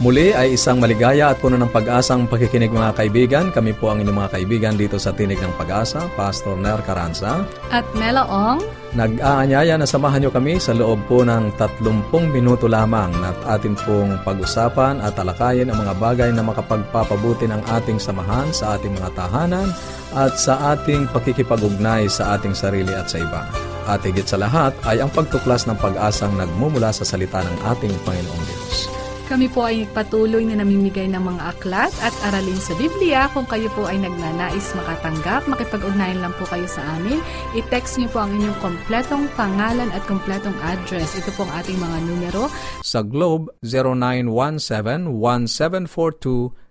Muli ay isang maligaya at puno ng pag-asang pakikinig mga kaibigan. Kami po ang inyong mga kaibigan dito sa Tinig ng Pag-asa, Pastor Ner Caranza. At Mela Ong. Nag-aanyaya na samahan nyo kami sa loob po ng 30 minuto lamang at atin pong pag-usapan at talakayin ang mga bagay na makapagpapabuti ng ating samahan sa ating mga tahanan at sa ating pakikipag-ugnay sa ating sarili at sa iba. At higit sa lahat ay ang pagtuklas ng pag-asang nagmumula sa salita ng ating Panginoong Diyos. Kami po ay patuloy na namimigay ng mga aklat at aralin sa Biblia. Kung kayo po ay nagnanais makatanggap, makipag-ugnayan lang po kayo sa amin. I-text niyo po ang inyong kompletong pangalan at kompletong address. Ito po ang ating mga numero. Sa Globe,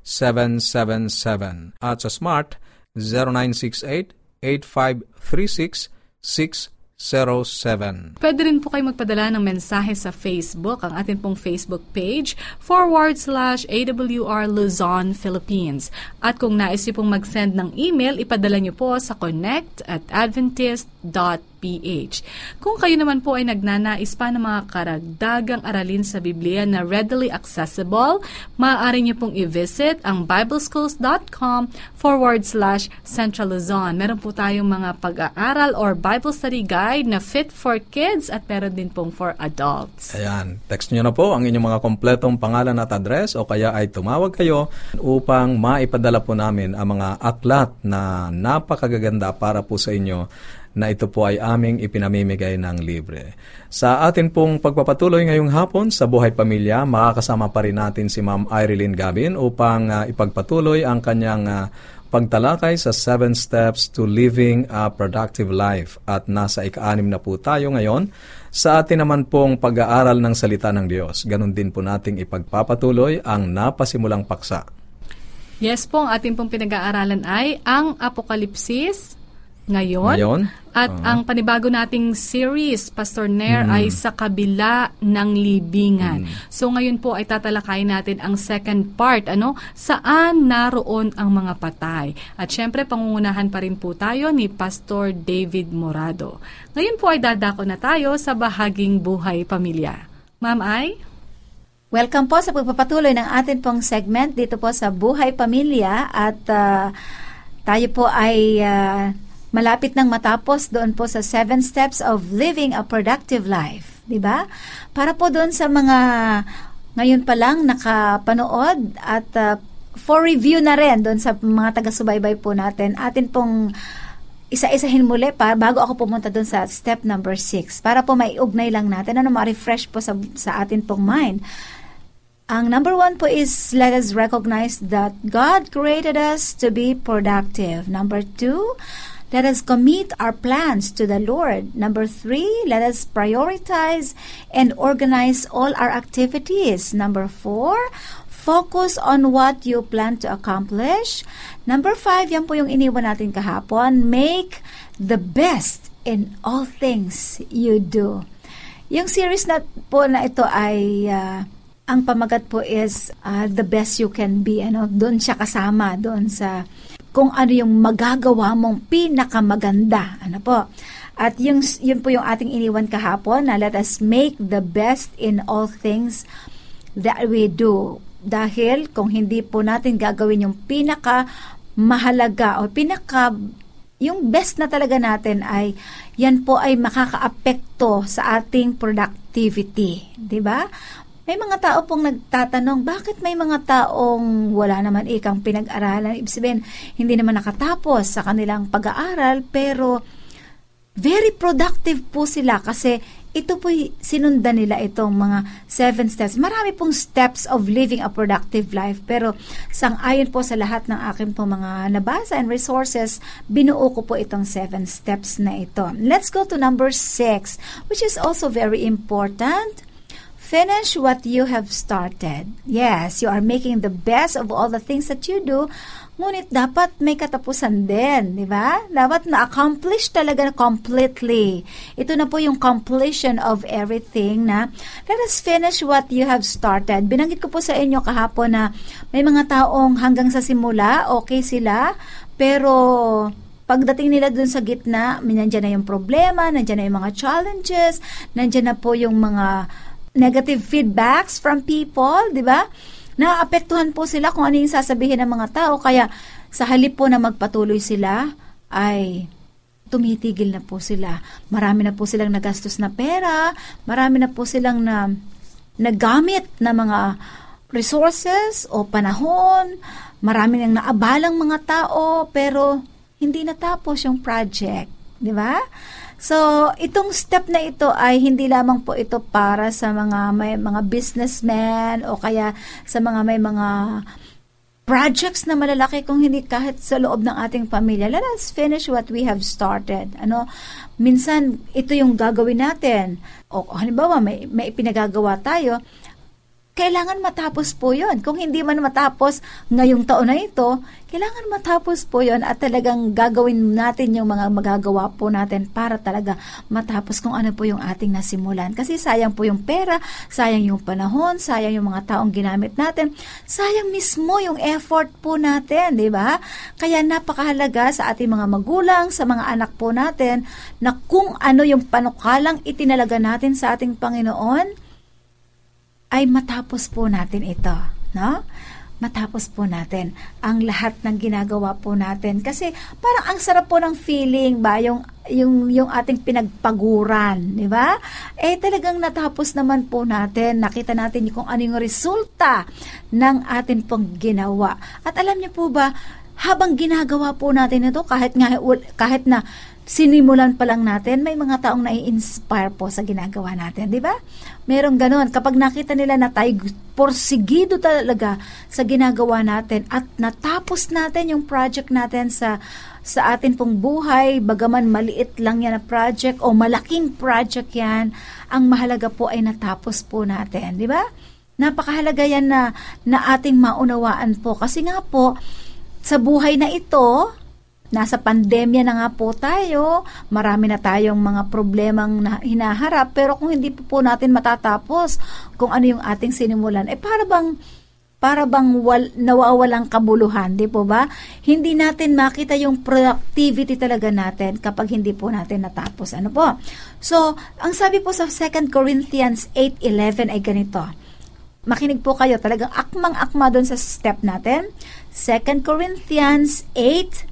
0917-1742-777. At sa Smart, 0968-8536-607. 0917. Pwede rin po kayo magpadala ng mensahe sa Facebook, ang ating pong Facebook page, forward slash AWR Luzon, Philippines. At kung nais niyo pong mag-send ng email, ipadala niyo po sa connect at adventist.com PH. Kung kayo naman po ay nagnanais pa ng mga karagdagang aralin sa Biblia na readily accessible, maaari niyo pong i-visit ang bibleschools.com forward slash Central Luzon. Meron po tayong mga pag-aaral or Bible study guide na fit for kids at meron din pong for adults. Ayan, text niyo na po ang inyong mga kompletong pangalan at address o kaya ay tumawag kayo upang maipadala po namin ang mga aklat na napakagaganda para po sa inyo na ito po ay aming ipinamimigay ng libre. Sa atin pong pagpapatuloy ngayong hapon sa Buhay Pamilya, makakasama pa rin natin si Ma'am Irene Gabin upang uh, ipagpatuloy ang kanyang uh, pagtalakay sa Seven Steps to Living a Productive Life. At nasa ika-anim na po tayo ngayon sa atin naman pong pag-aaral ng salita ng Diyos. Ganon din po nating ipagpapatuloy ang napasimulang paksa. Yes po, ang ating pong pinag-aaralan ay ang Apokalipsis ngayon. Ngayon? At uh-huh. ang panibago nating series, Pastor Nair, mm. ay sa kabila ng libingan. Mm. So ngayon po ay tatalakayin natin ang second part, ano? Saan naroon ang mga patay? At syempre, pangungunahan pa rin po tayo ni Pastor David Morado. Ngayon po ay dadako na tayo sa bahaging buhay pamilya. Ma'am Ay? Welcome po sa pagpapatuloy ng atin pong segment dito po sa Buhay Pamilya at uh, tayo po ay uh, malapit nang matapos doon po sa seven steps of living a productive life. di ba? Para po doon sa mga ngayon pa lang nakapanood at uh, for review na rin doon sa mga taga-subaybay po natin, atin pong isa-isahin muli para bago ako pumunta doon sa step number 6 para po maiugnay lang natin ano ma-refresh po sa, sa atin pong mind. Ang number one po is let us recognize that God created us to be productive. Number two, Let us commit our plans to the Lord. Number three, let us prioritize and organize all our activities. Number four, focus on what you plan to accomplish. Number five, yan po yung iniwan natin kahapon. Make the best in all things you do. Yung series na po na ito ay uh, ang pamagat po is uh, the best you can be. Ano, doon siya kasama doon sa kung ano yung magagawa mong pinakamaganda. Ano po? At yung, yun po yung ating iniwan kahapon na let us make the best in all things that we do. Dahil kung hindi po natin gagawin yung pinaka mahalaga o pinaka yung best na talaga natin ay yan po ay makakaapekto sa ating productivity, 'di ba? May mga tao pong nagtatanong, bakit may mga taong wala naman ikang pinag-aralan? Ibig sabihin, hindi naman nakatapos sa kanilang pag-aaral, pero very productive po sila kasi ito po sinundan nila itong mga seven steps. Marami pong steps of living a productive life pero sang-ayon po sa lahat ng aking po mga nabasa and resources, binuo ko po itong seven steps na ito. Let's go to number six, which is also very important Finish what you have started. Yes, you are making the best of all the things that you do, ngunit dapat may katapusan din, di ba? Dapat na-accomplish talaga completely. Ito na po yung completion of everything na let us finish what you have started. Binanggit ko po sa inyo kahapon na may mga taong hanggang sa simula, okay sila, pero pagdating nila dun sa gitna, nandiyan na yung problema, nandiyan na yung mga challenges, nandiyan na po yung mga negative feedbacks from people, di ba? Naapektuhan po sila kung ano yung sasabihin ng mga tao. Kaya sa halip po na magpatuloy sila, ay tumitigil na po sila. Marami na po silang nagastos na pera, marami na po silang na nagamit na mga resources o panahon, marami nang naabalang mga tao, pero hindi natapos yung project. Di ba? So, itong step na ito ay hindi lamang po ito para sa mga may mga businessmen o kaya sa mga may mga projects na malalaki kung hindi kahit sa loob ng ating pamilya. Let us finish what we have started. Ano, minsan ito yung gagawin natin. O halimbawa may may pinagagawa tayo, kailangan matapos po yon. Kung hindi man matapos ngayong taon na ito, kailangan matapos po yon at talagang gagawin natin yung mga magagawa po natin para talaga matapos kung ano po yung ating nasimulan. Kasi sayang po yung pera, sayang yung panahon, sayang yung mga taong ginamit natin, sayang mismo yung effort po natin, di ba? Kaya napakahalaga sa ating mga magulang, sa mga anak po natin, na kung ano yung panukalang itinalaga natin sa ating Panginoon, ay matapos po natin ito, no? Matapos po natin ang lahat ng ginagawa po natin kasi parang ang sarap po ng feeling ba yung yung yung ating pinagpaguran, di ba? Eh talagang natapos naman po natin, nakita natin kung ano yung resulta ng atin pong ginawa. At alam niyo po ba, habang ginagawa po natin ito kahit nga kahit na sinimulan pa lang natin, may mga taong nai-inspire po sa ginagawa natin, di ba? Merong ganon. Kapag nakita nila na tayo porsigido talaga sa ginagawa natin at natapos natin yung project natin sa sa atin pong buhay, bagaman maliit lang yan na project o malaking project yan, ang mahalaga po ay natapos po natin, di ba? Napakahalaga yan na, na ating maunawaan po. Kasi nga po, sa buhay na ito, Nasa pandemya na nga po tayo, marami na tayong mga problemang na hinaharap, pero kung hindi po, po natin matatapos kung ano yung ating sinimulan, eh para bang para bang wal, nawawalang kabuluhan, di po ba? Hindi natin makita yung productivity talaga natin kapag hindi po natin natapos. Ano po? So, ang sabi po sa 2 Corinthians 8.11 ay ganito. Makinig po kayo, talagang akmang-akma doon sa step natin. 2 Corinthians 8,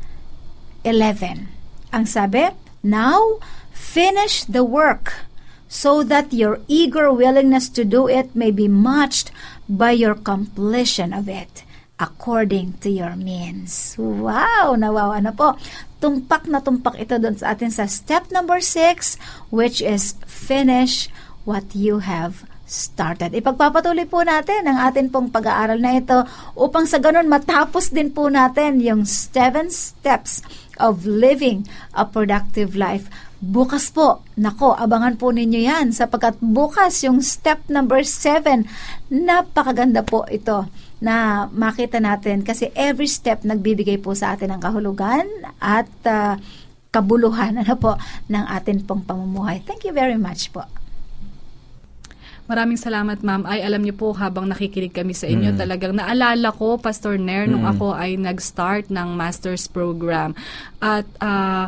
11. Ang sabi, Now, finish the work so that your eager willingness to do it may be matched by your completion of it according to your means. Wow! Nawawa na po. Tumpak na tumpak ito doon sa atin sa step number 6 which is finish what you have started. Ipagpapatuloy po natin ang atin pong pag-aaral na ito upang sa ganun matapos din po natin yung seven steps of living a productive life. Bukas po, nako, abangan po ninyo yan sapagkat bukas yung step number 7, napakaganda po ito na makita natin kasi every step nagbibigay po sa atin ng kahulugan at uh, kabuluhan ano po ng atin pong pamumuhay. Thank you very much po. Maraming salamat, ma'am. Ay, alam niyo po, habang nakikinig kami sa inyo, mm. talagang naalala ko, Pastor Nair, nung mm. ako ay nag-start ng master's program. At, uh,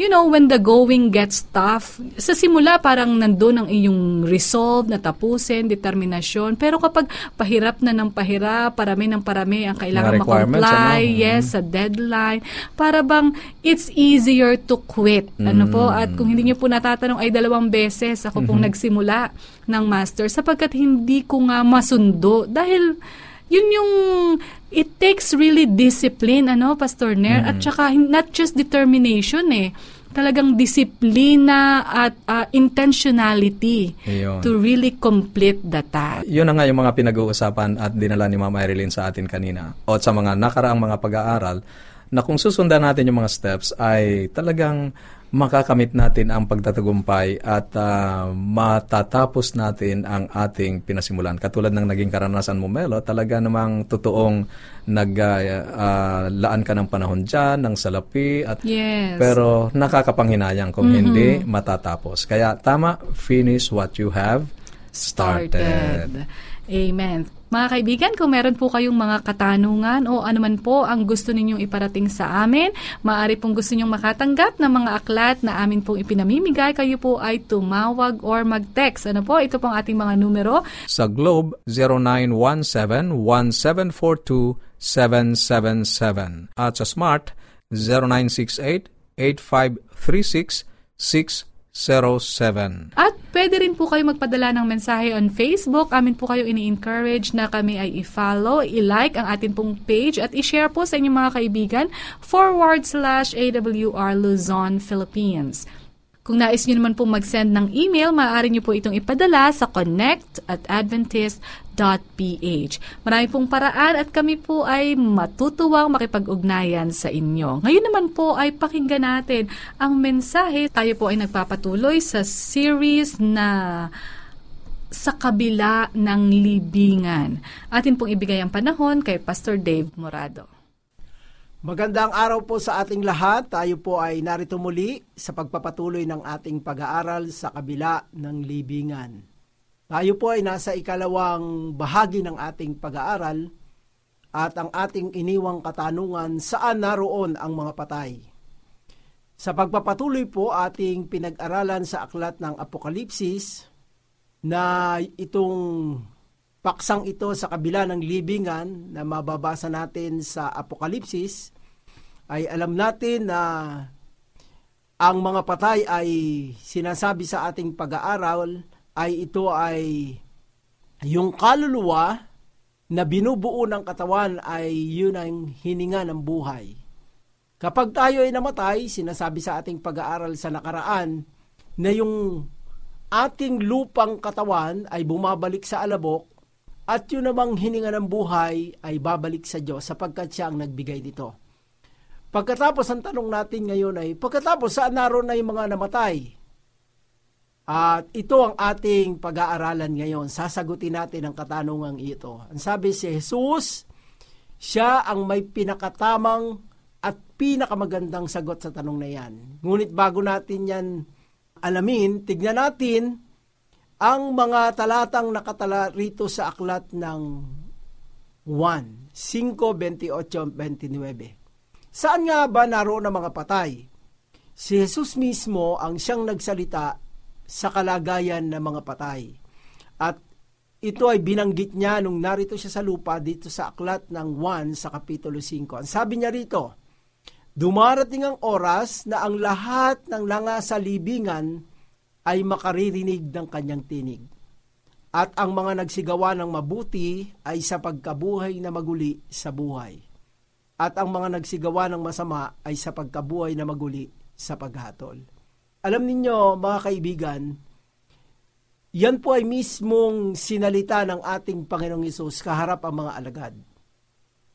you know, when the going gets tough, sa simula parang nandun ang iyong resolve na tapusin, determinasyon. Pero kapag pahirap na ng pahirap, parami ng parami ang kailangan makomply, ano? yes, sa deadline, para bang it's easier to quit. Mm. Ano po? At kung hindi niyo po natatanong, ay dalawang beses ako pong mm-hmm. nagsimula ng master sapagkat hindi ko nga masundo dahil yun yung it takes really discipline ano Pastor Nair mm-hmm. at saka not just determination eh talagang disiplina at uh, intentionality Ayun. to really complete the task. Yun na nga yung mga pinag-uusapan at dinala ni Mama Erilyn sa atin kanina o sa mga nakaraang mga pag-aaral na kung susundan natin yung mga steps ay talagang makakamit natin ang pagtatagumpay at uh, matatapos natin ang ating pinasimulan. Katulad ng naging karanasan mo, Melo, talaga namang totoong naglaan uh, uh, ka ng panahon dyan, ng salapi, at, yes. pero nakakapanghinayang kung mm-hmm. hindi matatapos. Kaya tama, finish what you have started. started. Amen. Mga kaibigan, kung meron po kayong mga katanungan o anuman po ang gusto ninyong iparating sa amin, maaari pong gusto ninyong makatanggap ng mga aklat na amin pong ipinamimigay, kayo po ay tumawag or mag-text. Ano po? Ito pong ating mga numero. Sa Globe, 0917-1742-777. At sa Smart, 0968 8536 0917. At pwede rin po kayo magpadala ng mensahe on Facebook. Amin po kayo ini-encourage na kami ay i-follow, i-like ang atin pong page at i-share po sa inyong mga kaibigan forward slash AWR Luzon, Philippines. Kung nais nyo naman pong mag-send ng email, maaari nyo po itong ipadala sa connect at adventist.ph. Marami pong paraan at kami po ay matutuwang makipag-ugnayan sa inyo. Ngayon naman po ay pakinggan natin ang mensahe. Tayo po ay nagpapatuloy sa series na sa kabila ng libingan. Atin pong ibigay ang panahon kay Pastor Dave Morado. Magandang araw po sa ating lahat. Tayo po ay narito muli sa pagpapatuloy ng ating pag-aaral sa kabila ng libingan. Tayo po ay nasa ikalawang bahagi ng ating pag-aaral at ang ating iniwang katanungan saan naroon ang mga patay. Sa pagpapatuloy po ating pinag-aralan sa aklat ng Apokalipsis na itong paksang ito sa kabila ng libingan na mababasa natin sa Apokalipsis ay alam natin na ang mga patay ay sinasabi sa ating pag-aaral ay ito ay yung kaluluwa na binubuo ng katawan ay yun ang hininga ng buhay. Kapag tayo ay namatay, sinasabi sa ating pag-aaral sa nakaraan na yung ating lupang katawan ay bumabalik sa alabok at yun namang hininga ng buhay ay babalik sa Diyos sapagkat siya ang nagbigay nito. Pagkatapos ang tanong natin ngayon ay, pagkatapos saan naroon na yung mga namatay? At ito ang ating pag-aaralan ngayon. Sasagutin natin ang katanungang ito. Ang sabi si Jesus, siya ang may pinakatamang at pinakamagandang sagot sa tanong na yan. Ngunit bago natin yan alamin, tignan natin ang mga talatang nakatala rito sa aklat ng 1, 5.28.29. Saan nga ba naroon ang mga patay? Si Jesus mismo ang siyang nagsalita sa kalagayan ng mga patay. At ito ay binanggit niya nung narito siya sa lupa dito sa aklat ng 1 sa Kapitulo 5. Ang sabi niya rito, Dumarating ang oras na ang lahat ng langa sa libingan ay makaririnig ng kanyang tinig. At ang mga nagsigawa ng mabuti ay sa pagkabuhay na maguli sa buhay. At ang mga nagsigawa ng masama ay sa pagkabuhay na maguli sa paghatol. Alam ninyo, mga kaibigan, yan po ay mismong sinalita ng ating Panginoong Isus kaharap ang mga alagad.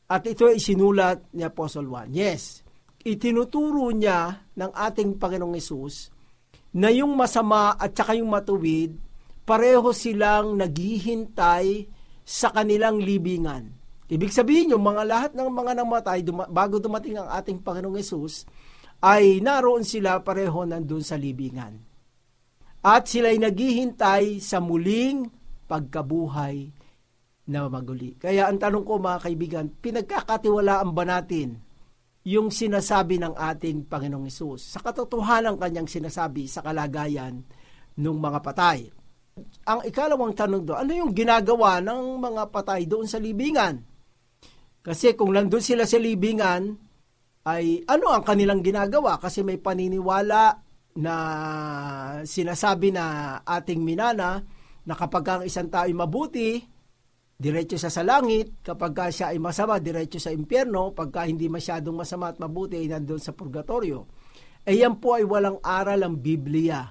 At ito ay sinulat ni Apostle Juan. Yes, itinuturo niya ng ating Panginoong Isus na yung masama at saka yung matuwid, pareho silang naghihintay sa kanilang libingan. Ibig sabihin yung mga lahat ng mga namatay duma- bago dumating ang ating Panginoong Yesus ay naroon sila pareho nandun sa libingan. At sila'y naghihintay sa muling pagkabuhay na maguli. Kaya ang tanong ko mga kaibigan, pinagkakatiwalaan ba natin yung sinasabi ng ating Panginoong Isus. Sa katotohanan kanyang sinasabi sa kalagayan ng mga patay. Ang ikalawang tanong doon, ano yung ginagawa ng mga patay doon sa libingan? Kasi kung nandun sila sa libingan, ay ano ang kanilang ginagawa? Kasi may paniniwala na sinasabi na ating minana na kapag ang isang tao ay mabuti, diretso sa sa langit, kapag siya ay masama, diretso sa impyerno, pagka hindi masyadong masama at mabuti ay nandun sa purgatorio. Eh yan po ay walang aral ang Biblia.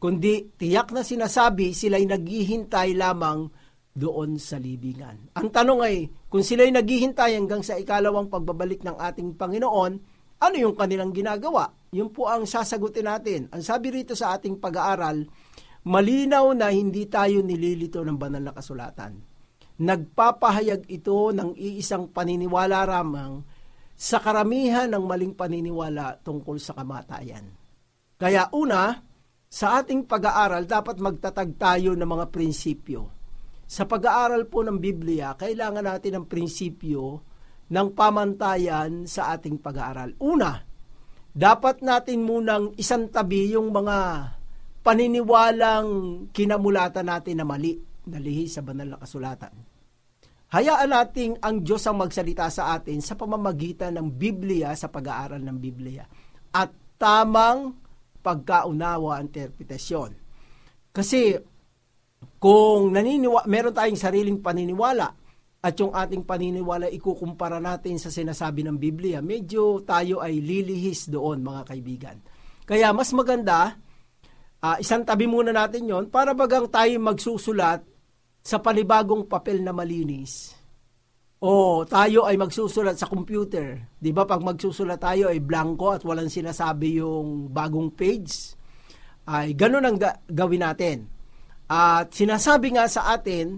Kundi tiyak na sinasabi, sila'y naghihintay lamang doon sa libingan. Ang tanong ay, kung sila'y naghihintay hanggang sa ikalawang pagbabalik ng ating Panginoon, ano yung kanilang ginagawa? Yun po ang sasagutin natin. Ang sabi rito sa ating pag-aaral, malinaw na hindi tayo nililito ng banal na kasulatan. Nagpapahayag ito ng iisang paniniwala ramang sa karamihan ng maling paniniwala tungkol sa kamatayan. Kaya una, sa ating pag-aaral, dapat magtatag tayo ng mga prinsipyo. Sa pag-aaral po ng Biblia, kailangan natin ng prinsipyo ng pamantayan sa ating pag-aaral. Una, dapat natin munang isang tabi yung mga paniniwalang kinamulatan natin na mali, nalihi sa banal na kasulatan Hayaan nating ang Diyos ang magsalita sa atin sa pamamagitan ng Biblia sa pag-aaral ng Biblia at tamang pagkaunawa interpretasyon. Kasi kung naniniwa, meron tayong sariling paniniwala at yung ating paniniwala ikukumpara natin sa sinasabi ng Biblia, medyo tayo ay lilihis doon mga kaibigan. Kaya mas maganda, uh, isang tabi muna natin yon para bagang tayo magsusulat sa panibagong papel na malinis. O tayo ay magsusulat sa computer. 'Di ba pag magsusulat tayo ay blanco at walang sinasabi yung bagong page? Ay ganun ang ga- gawin natin. At sinasabi nga sa atin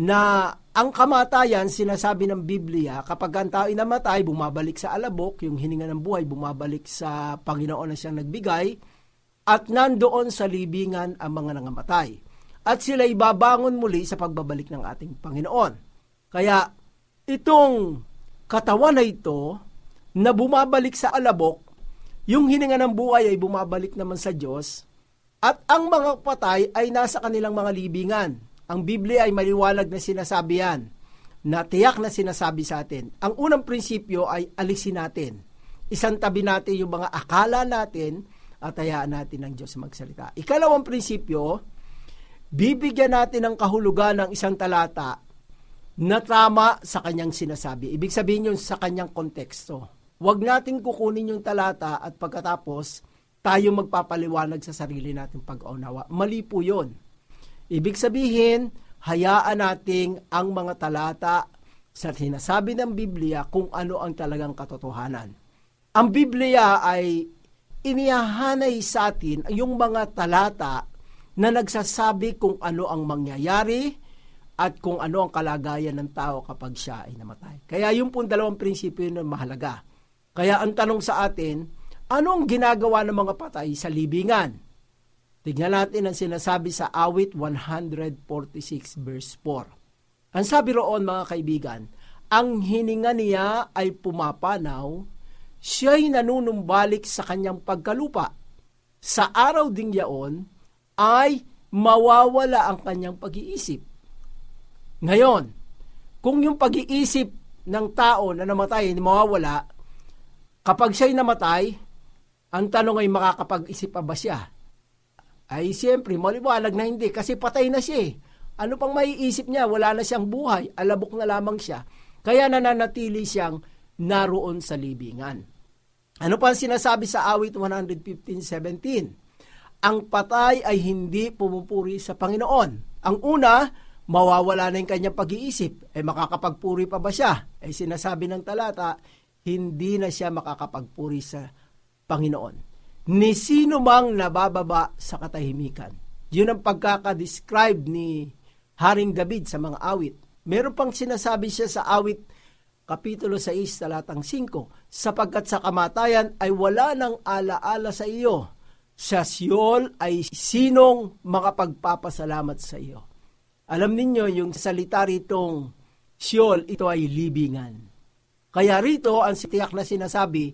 na ang kamatayan, sinasabi ng Biblia, kapag ang tao namatay, bumabalik sa alabok, yung hininga ng buhay, bumabalik sa Panginoon na siyang nagbigay, at nandoon sa libingan ang mga nangamatay at sila ibabangon muli sa pagbabalik ng ating Panginoon. Kaya itong katawan na ito na bumabalik sa alabok, yung hininga ng buhay ay bumabalik naman sa Diyos at ang mga patay ay nasa kanilang mga libingan. Ang Biblia ay maliwalag na sinasabi yan na tiyak na sinasabi sa atin. Ang unang prinsipyo ay alisin natin. Isang tabi natin yung mga akala natin at hayaan natin ng Diyos magsalita. Ikalawang prinsipyo, bibigyan natin ng kahulugan ng isang talata na tama sa kanyang sinasabi. Ibig sabihin yun sa kanyang konteksto. Huwag natin kukunin yung talata at pagkatapos tayo magpapaliwanag sa sarili natin pag-unawa. Mali po yun. Ibig sabihin, hayaan nating ang mga talata sa sinasabi ng Biblia kung ano ang talagang katotohanan. Ang Biblia ay inihahanay sa atin yung mga talata na nagsasabi kung ano ang mangyayari at kung ano ang kalagayan ng tao kapag siya ay namatay. Kaya yung pong dalawang prinsipyo yun mahalaga. Kaya ang tanong sa atin, ano ang ginagawa ng mga patay sa libingan? Tignan natin ang sinasabi sa awit 146 verse 4. Ang sabi roon mga kaibigan, ang hininga niya ay pumapanaw, siya'y nanunumbalik sa kanyang pagkalupa. Sa araw ding yaon, ay mawawala ang kanyang pag-iisip. Ngayon, kung yung pag-iisip ng tao na namatay ay mawawala, kapag siya'y namatay, ang tanong ay makakapag-isip pa ba siya? Ay siyempre, maliwanag na hindi kasi patay na siya eh. Ano pang maiisip niya? Wala na siyang buhay. Alabok na lamang siya. Kaya nananatili siyang naroon sa libingan. Ano pa ang sinasabi sa awit 115.17? Ang patay ay hindi pumupuri sa Panginoon. Ang una, mawawala na yung kanyang pag-iisip. Eh makakapagpuri pa ba siya? Eh sinasabi ng talata, hindi na siya makakapagpuri sa Panginoon. Ni sino mang nabababa sa katahimikan. Yun ang pagkakadescribe ni Haring David sa mga awit. Meron pang sinasabi siya sa awit Kapitulo 6, talatang 5, sapagkat sa kamatayan ay wala nang alaala sa iyo sa Siyol ay sinong makapagpapasalamat sa iyo. Alam ninyo, yung salita ritong Siyol, ito ay libingan. Kaya rito, ang sitiyak na sinasabi,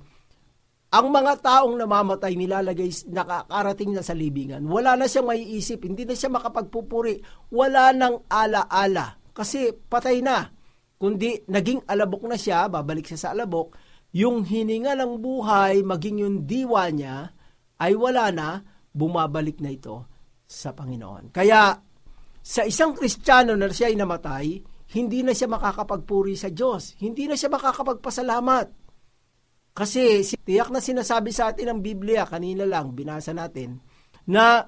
ang mga taong namamatay nilalagay, nakakarating na sa libingan. Wala na siyang maiisip, hindi na siya makapagpupuri, wala nang ala-ala, kasi patay na. Kundi naging alabok na siya, babalik siya sa alabok, yung hininga ng buhay, maging yung diwa niya, ay wala na, bumabalik na ito sa Panginoon. Kaya sa isang Kristiyano na siya ay namatay, hindi na siya makakapagpuri sa Diyos. Hindi na siya makakapagpasalamat. Kasi tiyak na sinasabi sa atin ng Biblia, kanina lang binasa natin, na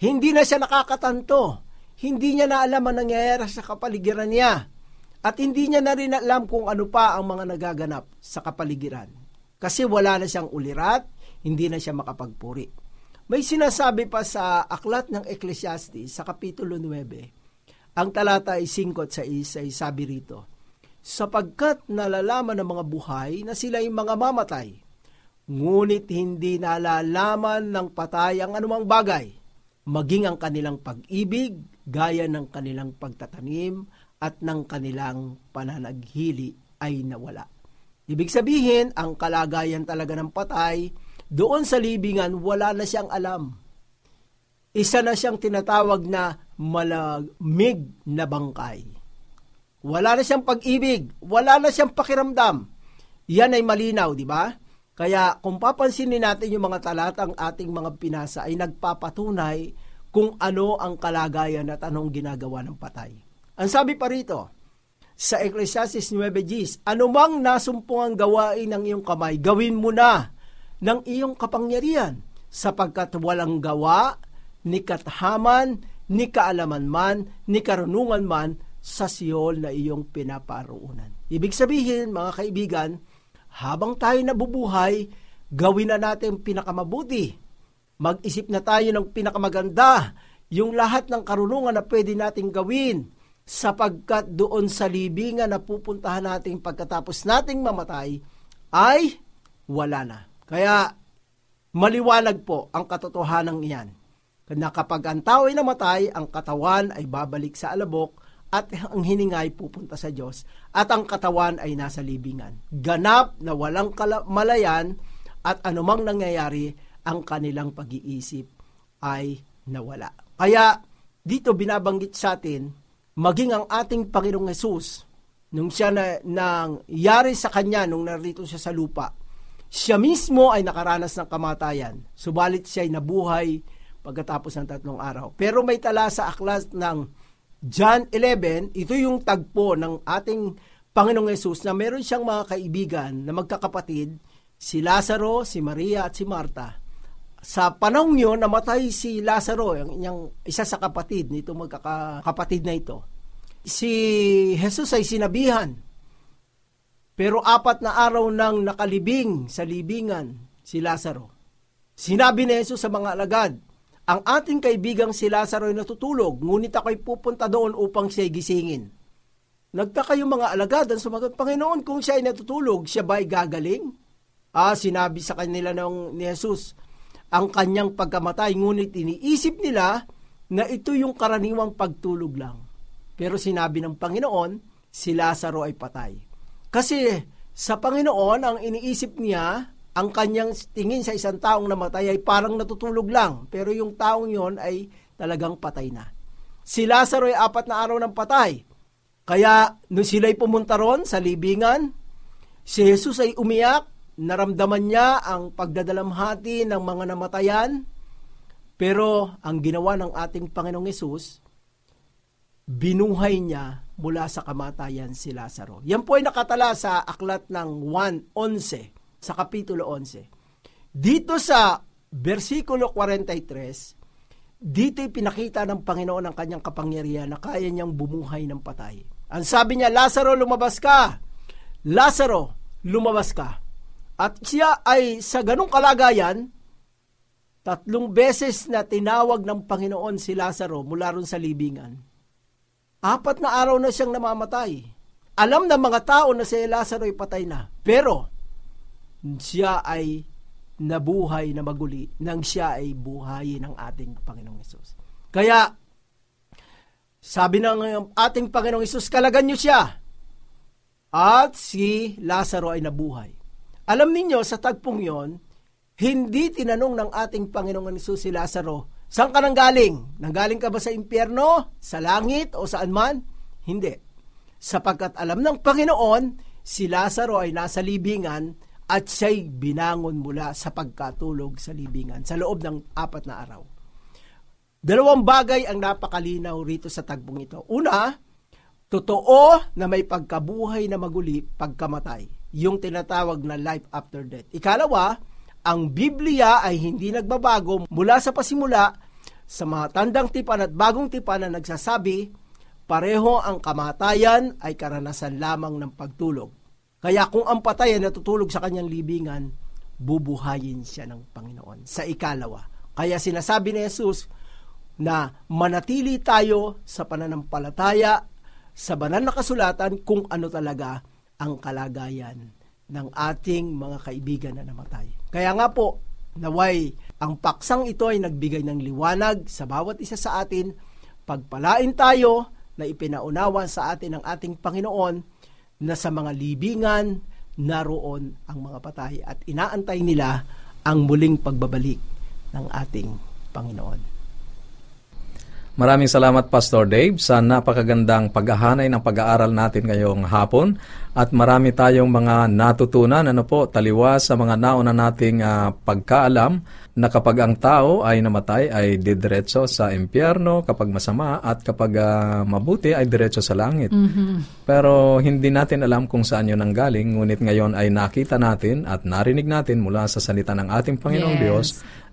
hindi na siya nakakatanto. Hindi niya na alam ang nangyayari sa kapaligiran niya. At hindi niya na rin alam kung ano pa ang mga nagaganap sa kapaligiran. Kasi wala na siyang ulirat, hindi na siya makapagpuri. May sinasabi pa sa aklat ng Ecclesiastes sa Kapitulo 9, ang talata ay 5 at 6 ay sabi rito, sapagkat nalalaman ng mga buhay na sila ay mga mamatay, ngunit hindi nalalaman ng patay ang anumang bagay, maging ang kanilang pag-ibig, gaya ng kanilang pagtatanim at ng kanilang pananaghili ay nawala. Ibig sabihin, ang kalagayan talaga ng patay, doon sa libingan, wala na siyang alam. Isa na siyang tinatawag na malamig na bangkay. Wala na siyang pag-ibig, wala na siyang pakiramdam. Yan ay malinaw, di ba? Kaya kung papansinin natin yung mga talatang ating mga pinasa ay nagpapatunay kung ano ang kalagayan at anong ginagawa ng patay. Ang sabi pa rito, sa Ecclesiastes 9.10, anumang nasumpungang gawain ng iyong kamay, gawin mo na ng iyong kapangyarihan, sapagkat walang gawa, ni kathaman, ni kaalaman man, ni karunungan man, sa siyol na iyong pinaparoonan. Ibig sabihin, mga kaibigan, habang tayo nabubuhay, gawin na natin pinakamabuti. Mag-isip na tayo ng pinakamaganda, yung lahat ng karunungan na pwede nating gawin sapagkat doon sa libingan na pupuntahan natin pagkatapos nating mamatay ay wala na. Kaya maliwanag po ang katotohanan iyan na kapag ang tao ay namatay, ang katawan ay babalik sa alabok at ang hiningay pupunta sa Diyos at ang katawan ay nasa libingan. Ganap na walang malayan at anumang nangyayari, ang kanilang pag-iisip ay nawala. Kaya dito binabanggit sa atin maging ang ating Panginoong Yesus, nung siya na, nang yari sa kanya nung narito siya sa lupa, siya mismo ay nakaranas ng kamatayan, subalit siya ay nabuhay pagkatapos ng tatlong araw. Pero may tala sa aklas ng John 11, ito yung tagpo ng ating Panginoong Yesus na meron siyang mga kaibigan na magkakapatid, si Lazaro, si Maria at si Marta. Sa panahon yun, namatay si Lazaro, yung inyang isa sa kapatid nito magkakapatid na ito. Si Jesus ay sinabihan, pero apat na araw nang nakalibing sa libingan si Lazaro. Sinabi ni Jesus sa mga alagad, ang ating kaibigang si Lazaro ay natutulog, ngunit ako'y pupunta doon upang siya gisingin. Nagtaka yung mga alagad ang sumagot, Panginoon, kung siya ay natutulog, siya ba ay gagaling? Ah, sinabi sa kanila ng ni Jesus, ang kanyang pagkamatay, ngunit iniisip nila na ito yung karaniwang pagtulog lang. Pero sinabi ng Panginoon, si Lazaro ay patay. Kasi sa Panginoon, ang iniisip niya, ang kanyang tingin sa isang taong namatay ay parang natutulog lang. Pero yung taong yon ay talagang patay na. Si Lazaro ay apat na araw ng patay. Kaya nung sila'y pumunta ron sa libingan, si Jesus ay umiyak naramdaman niya ang pagdadalamhati ng mga namatayan, pero ang ginawa ng ating Panginoong Yesus, binuhay niya mula sa kamatayan si Lazaro. Yan po ay nakatala sa aklat ng 1.11, sa Kapitulo 11. Dito sa versikulo 43, dito pinakita ng Panginoon ang kanyang kapangyarihan na kaya niyang bumuhay ng patay. Ang sabi niya, Lazaro, lumabas ka! Lazaro, lumabas ka! At siya ay sa ganong kalagayan, tatlong beses na tinawag ng Panginoon si Lazaro mula ron sa libingan. Apat na araw na siyang namamatay. Alam ng mga tao na si Lazaro ay patay na. Pero, siya ay nabuhay na maguli nang siya ay buhayin ng ating Panginoong Yesus. Kaya, sabi ng ating Panginoong Yesus, kalagan niyo siya. At si Lazaro ay nabuhay. Alam ninyo, sa tagpong yon, hindi tinanong ng ating Panginoong Isus si Lazaro, saan ka nang galing? Nanggaling ka ba sa impyerno, sa langit, o saan man? Hindi. Sapagkat alam ng Panginoon, si Lazaro ay nasa libingan at siya'y binangon mula sa pagkatulog sa libingan sa loob ng apat na araw. Dalawang bagay ang napakalinaw rito sa tagpong ito. Una, totoo na may pagkabuhay na maguli pagkamatay yung tinatawag na life after death. Ikalawa, ang Biblia ay hindi nagbabago mula sa pasimula sa mga tandang tipan at bagong tipan na nagsasabi, pareho ang kamatayan ay karanasan lamang ng pagtulog. Kaya kung ang patay ay natutulog sa kanyang libingan, bubuhayin siya ng Panginoon sa ikalawa. Kaya sinasabi ni Jesus na manatili tayo sa pananampalataya sa banal na kasulatan kung ano talaga ang kalagayan ng ating mga kaibigan na namatay. Kaya nga po, naway ang paksang ito ay nagbigay ng liwanag sa bawat isa sa atin, pagpalain tayo na ipinaunawa sa atin ng ating Panginoon na sa mga libingan naroon ang mga patay at inaantay nila ang muling pagbabalik ng ating Panginoon. Maraming salamat Pastor Dave sa napakagandang paghahanay ng pag-aaral natin ngayong hapon at marami tayong mga natutunan ano po taliwas sa mga nauna nating uh, pagkaalam na kapag ang tao ay namatay ay didiretso sa impyerno kapag masama at kapag uh, mabuti ay diretso sa langit. Mm-hmm. Pero hindi natin alam kung saan yun ang galing ngunit ngayon ay nakita natin at narinig natin mula sa salita ng ating Panginoong yes. Diyos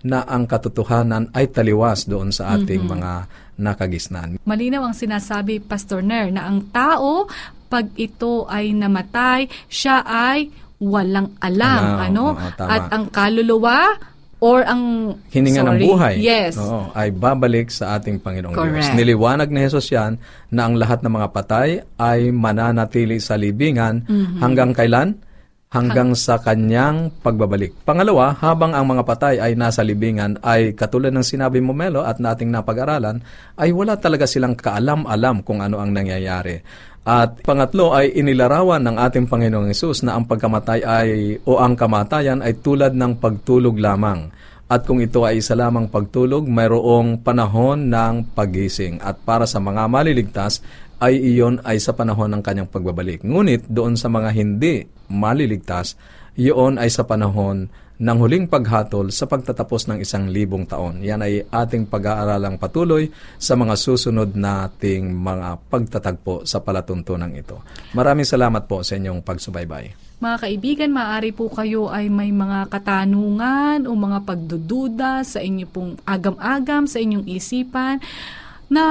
na ang katotohanan ay taliwas doon sa ating mm-hmm. mga nakagisnan. Malinaw ang sinasabi, Pastor Ner, na ang tao, pag ito ay namatay, siya ay walang alam. Ano, ano? Oo, At ang kaluluwa, or ang hininga sorry, ng buhay yes. oo, ay babalik sa ating Panginoong Correct. Diyos. Niliwanag ni Jesus yan na ang lahat ng mga patay ay mananatili sa libingan mm-hmm. hanggang kailan? Hanggang sa kanyang pagbabalik. Pangalawa, habang ang mga patay ay nasa libingan ay katulad ng sinabi mo Melo at nating napag-aralan, ay wala talaga silang kaalam-alam kung ano ang nangyayari. At pangatlo ay inilarawan ng ating Panginoong Yesus na ang pagkamatay ay o ang kamatayan ay tulad ng pagtulog lamang. At kung ito ay isa lamang pagtulog, mayroong panahon ng pagising. At para sa mga maliligtas, ay iyon ay sa panahon ng kanyang pagbabalik. Ngunit doon sa mga hindi maliligtas, iyon ay sa panahon ng huling paghatol sa pagtatapos ng isang libong taon. Yan ay ating pag-aaralang patuloy sa mga susunod nating mga pagtatagpo sa palatuntunan ito. Maraming salamat po sa inyong pagsubaybay. Mga kaibigan, maaari po kayo ay may mga katanungan o mga pagdududa sa inyo pong agam-agam, sa inyong isipan na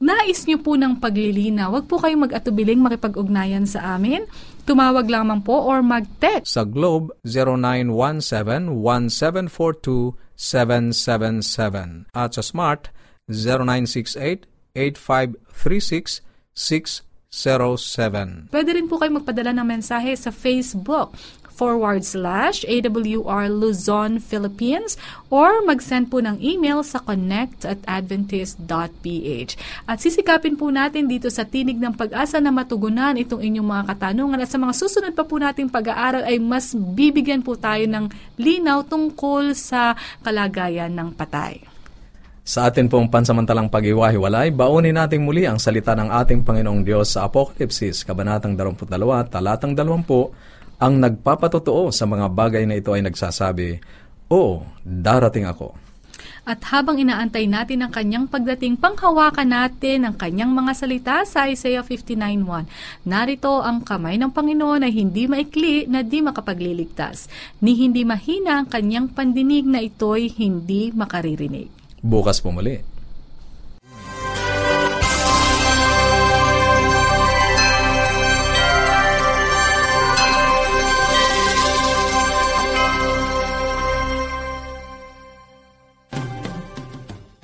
nais nyo po ng paglilina, wag po kayong mag-atubiling makipag-ugnayan sa amin. Tumawag lamang po or mag-text. Sa Globe, 0917-1742-777. At sa Smart, 0968-8536-607. Pwede rin po kayo magpadala ng mensahe sa Facebook forward slash AWR Luzon, Philippines or mag-send po ng email sa connect at adventist.ph. At sisikapin po natin dito sa Tinig ng Pag-asa na matugunan itong inyong mga katanungan at sa mga susunod pa po nating pag-aaral ay mas bibigyan po tayo ng linaw tungkol sa kalagayan ng patay. Sa atin pong pansamantalang pag-iwahiwalay, baunin natin muli ang salita ng ating Panginoong Diyos sa Apokalipsis, Kabanatang 22, Talatang 20, ang nagpapatotoo sa mga bagay na ito ay nagsasabi, Oo, darating ako. At habang inaantay natin ang kanyang pagdating, panghawakan natin ang kanyang mga salita sa Isaiah 59.1. Narito ang kamay ng Panginoon ay hindi maikli na di makapagliligtas, ni hindi mahina ang kanyang pandinig na ito'y hindi makaririnig. Bukas po muli